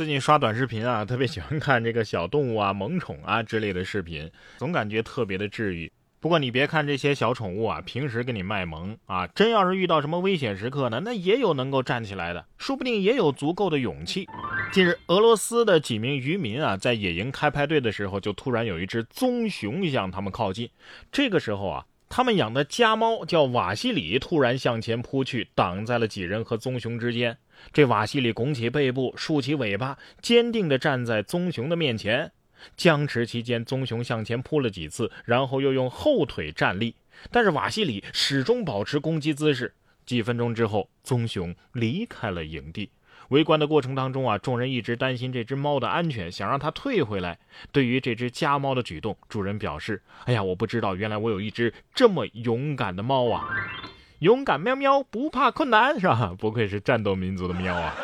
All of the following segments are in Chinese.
最近刷短视频啊，特别喜欢看这个小动物啊、萌宠啊之类的视频，总感觉特别的治愈。不过你别看这些小宠物啊，平时给你卖萌啊，真要是遇到什么危险时刻呢，那也有能够站起来的，说不定也有足够的勇气。近日，俄罗斯的几名渔民啊，在野营开派对的时候，就突然有一只棕熊向他们靠近。这个时候啊，他们养的家猫叫瓦西里，突然向前扑去，挡在了几人和棕熊之间。这瓦西里拱起背部，竖起尾巴，坚定地站在棕熊的面前。僵持期间，棕熊向前扑了几次，然后又用后腿站立，但是瓦西里始终保持攻击姿势。几分钟之后，棕熊离开了营地。围观的过程当中啊，众人一直担心这只猫的安全，想让它退回来。对于这只家猫的举动，主人表示：“哎呀，我不知道，原来我有一只这么勇敢的猫啊！勇敢喵喵，不怕困难，是吧？不愧是战斗民族的喵啊！”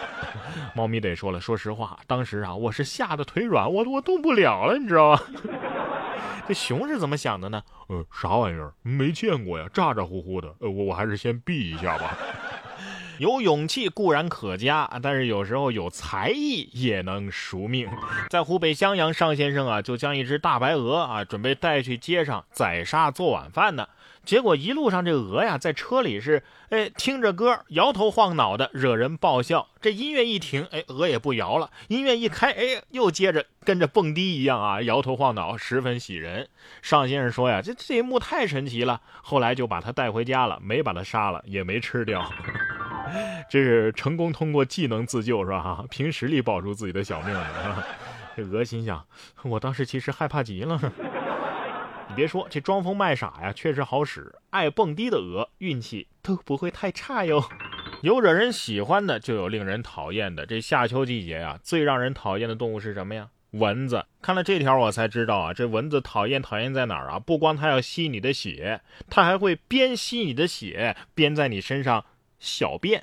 猫咪得说了，说实话，当时啊，我是吓得腿软，我我动不了了，你知道吗？这熊是怎么想的呢？呃，啥玩意儿？没见过呀，咋咋呼呼的。呃，我我还是先避一下吧。有勇气固然可嘉，但是有时候有才艺也能赎命。在湖北襄阳，尚先生啊，就将一只大白鹅啊，准备带去街上宰杀做晚饭呢。结果一路上这鹅呀，在车里是哎听着歌，摇头晃脑的，惹人爆笑。这音乐一停，哎，鹅也不摇了；音乐一开，哎，又接着跟着蹦迪一样啊，摇头晃脑，十分喜人。尚先生说呀，这这一幕太神奇了，后来就把它带回家了，没把它杀了，也没吃掉。这是成功通过技能自救是吧？凭实力保住自己的小命了。这鹅心想，我当时其实害怕极了。你别说，这装疯卖傻呀，确实好使。爱蹦迪的鹅，运气都不会太差哟。有惹人喜欢的，就有令人讨厌的。这夏秋季节呀，最让人讨厌的动物是什么呀？蚊子。看了这条，我才知道啊，这蚊子讨厌讨厌在哪儿啊？不光它要吸你的血，它还会边吸你的血，边在你身上小便。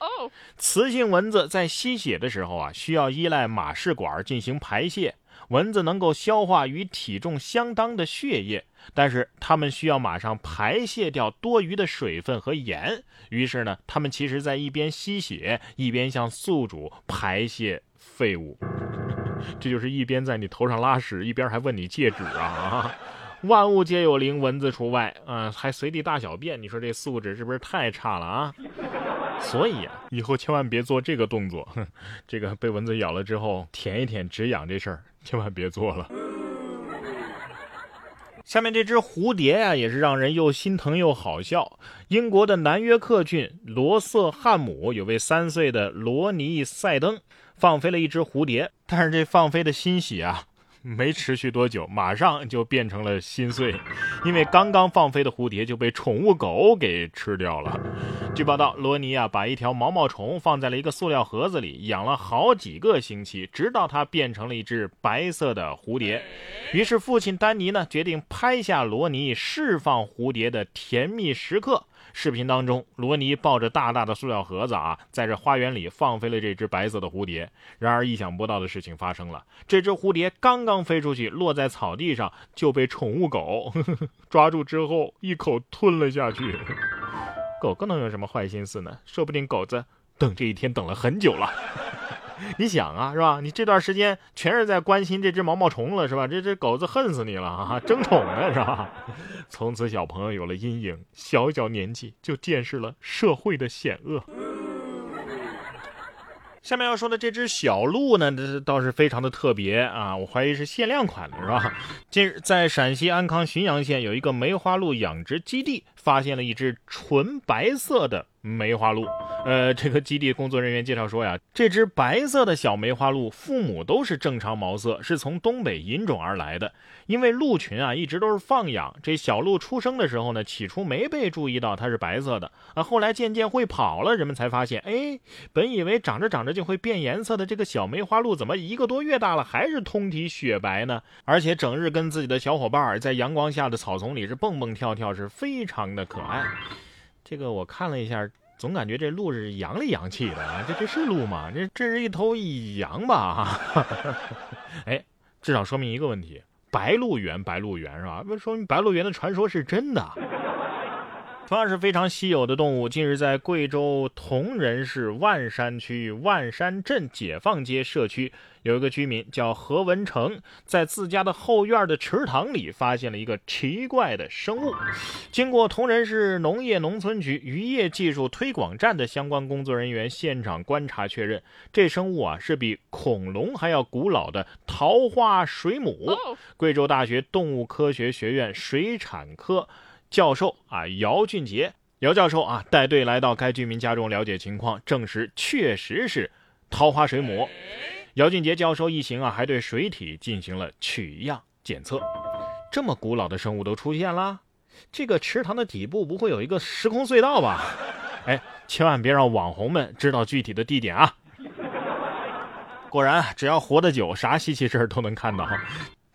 雌性蚊子在吸血的时候啊，需要依赖马氏管进行排泄。蚊子能够消化与体重相当的血液，但是它们需要马上排泄掉多余的水分和盐。于是呢，它们其实在一边吸血，一边向宿主排泄废物。这就是一边在你头上拉屎，一边还问你戒指啊！万物皆有灵，蚊子除外。嗯，还随地大小便，你说这素质是不是太差了啊？所以啊，以后千万别做这个动作。这个被蚊子咬了之后，舔一舔止痒这事儿。千万别做了。下面这只蝴蝶呀，也是让人又心疼又好笑。英国的南约克郡罗瑟汉姆有位三岁的罗尼塞登，放飞了一只蝴蝶，但是这放飞的欣喜啊。没持续多久，马上就变成了心碎，因为刚刚放飞的蝴蝶就被宠物狗给吃掉了。据报道，罗尼啊把一条毛毛虫放在了一个塑料盒子里，养了好几个星期，直到它变成了一只白色的蝴蝶。于是父亲丹尼呢决定拍下罗尼释放蝴蝶的甜蜜时刻。视频当中，罗尼抱着大大的塑料盒子啊，在这花园里放飞了这只白色的蝴蝶。然而，意想不到的事情发生了，这只蝴蝶刚刚飞出去，落在草地上，就被宠物狗 抓住之后一口吞了下去。狗狗能有什么坏心思呢？说不定狗子等这一天等了很久了。你想啊，是吧？你这段时间全是在关心这只毛毛虫了，是吧？这只狗子恨死你了啊，争宠呢，是吧？从此小朋友有了阴影，小小年纪就见识了社会的险恶。下面要说的这只小鹿呢，这倒是非常的特别啊，我怀疑是限量款的，是吧？近日在陕西安康浔阳县有一个梅花鹿养殖基地，发现了一只纯白色的。梅花鹿，呃，这个基地工作人员介绍说呀，这只白色的小梅花鹿父母都是正常毛色，是从东北引种而来的。因为鹿群啊一直都是放养，这小鹿出生的时候呢，起初没被注意到它是白色的啊，后来渐渐会跑了，人们才发现，哎，本以为长着长着就会变颜色的这个小梅花鹿，怎么一个多月大了还是通体雪白呢？而且整日跟自己的小伙伴在阳光下的草丛里是蹦蹦跳跳，是非常的可爱。这个我看了一下，总感觉这鹿是阳里阳气的啊！这这是鹿吗？这这是一头羊吧？哎，至少说明一个问题：白鹿原，白鹿原是吧？说明白鹿原的传说是真的。同样是非常稀有的动物，近日在贵州铜仁市万山区万山镇解放街社区，有一个居民叫何文成，在自家的后院的池塘里发现了一个奇怪的生物。经过铜仁市农业农村局渔业技术推广站的相关工作人员现场观察确认，这生物啊是比恐龙还要古老的桃花水母。贵州大学动物科学学院水产科。教授啊，姚俊杰，姚教授啊，带队来到该居民家中了解情况，证实确实是桃花水母。姚俊杰教授一行啊，还对水体进行了取样检测。这么古老的生物都出现了，这个池塘的底部不会有一个时空隧道吧？哎，千万别让网红们知道具体的地点啊！果然，只要活得久，啥稀奇事儿都能看到。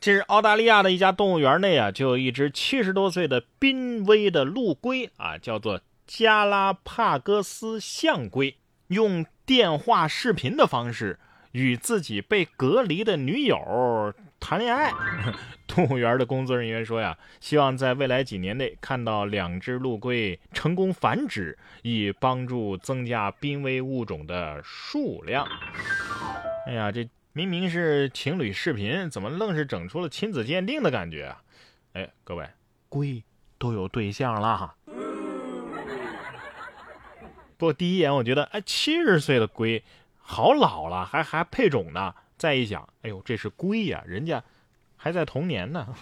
近日，澳大利亚的一家动物园内啊，就有一只七十多岁的濒危的陆龟啊，叫做加拉帕戈斯象龟，用电话视频的方式与自己被隔离的女友谈恋爱。动物园的工作人员说呀，希望在未来几年内看到两只陆龟成功繁殖，以帮助增加濒危物种的数量。哎呀，这。明明是情侣视频，怎么愣是整出了亲子鉴定的感觉啊？哎，各位，龟都有对象了。不过第一眼我觉得，哎，七十岁的龟好老了，还还配种呢。再一想，哎呦，这是龟呀，人家还在童年呢。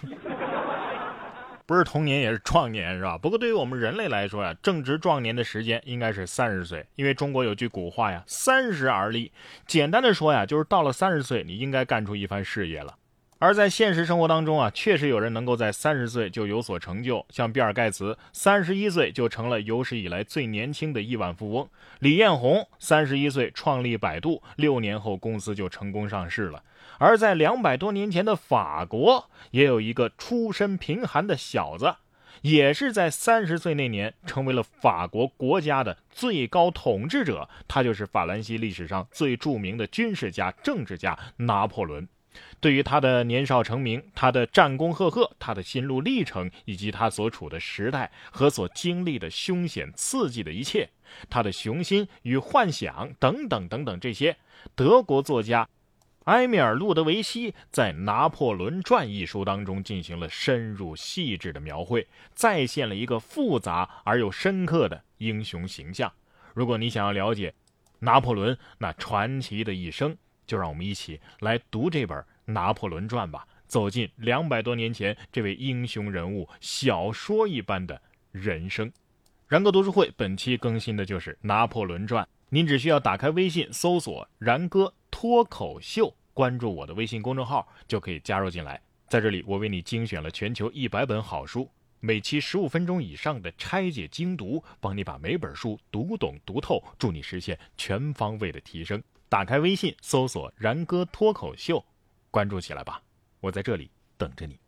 不是童年也是壮年，是吧？不过对于我们人类来说呀，正值壮年的时间应该是三十岁，因为中国有句古话呀，“三十而立”。简单的说呀，就是到了三十岁，你应该干出一番事业了。而在现实生活当中啊，确实有人能够在三十岁就有所成就，像比尔盖茨，三十一岁就成了有史以来最年轻的亿万富翁；李彦宏三十一岁创立百度，六年后公司就成功上市了。而在两百多年前的法国，也有一个出身贫寒的小子，也是在三十岁那年成为了法国国家的最高统治者，他就是法兰西历史上最著名的军事家、政治家拿破仑。对于他的年少成名，他的战功赫赫，他的心路历程，以及他所处的时代和所经历的凶险刺激的一切，他的雄心与幻想等等等等，这些德国作家埃米尔·路德维希在《拿破仑传》一书当中进行了深入细致的描绘，再现了一个复杂而又深刻的英雄形象。如果你想要了解拿破仑那传奇的一生，就让我们一起来读这本《拿破仑传》吧，走进两百多年前这位英雄人物小说一般的人生。然哥读书会本期更新的就是《拿破仑传》，您只需要打开微信搜索“然哥脱口秀”，关注我的微信公众号就可以加入进来。在这里，我为你精选了全球一百本好书，每期十五分钟以上的拆解精读，帮你把每本书读懂读透，助你实现全方位的提升。打开微信，搜索“然哥脱口秀”，关注起来吧！我在这里等着你。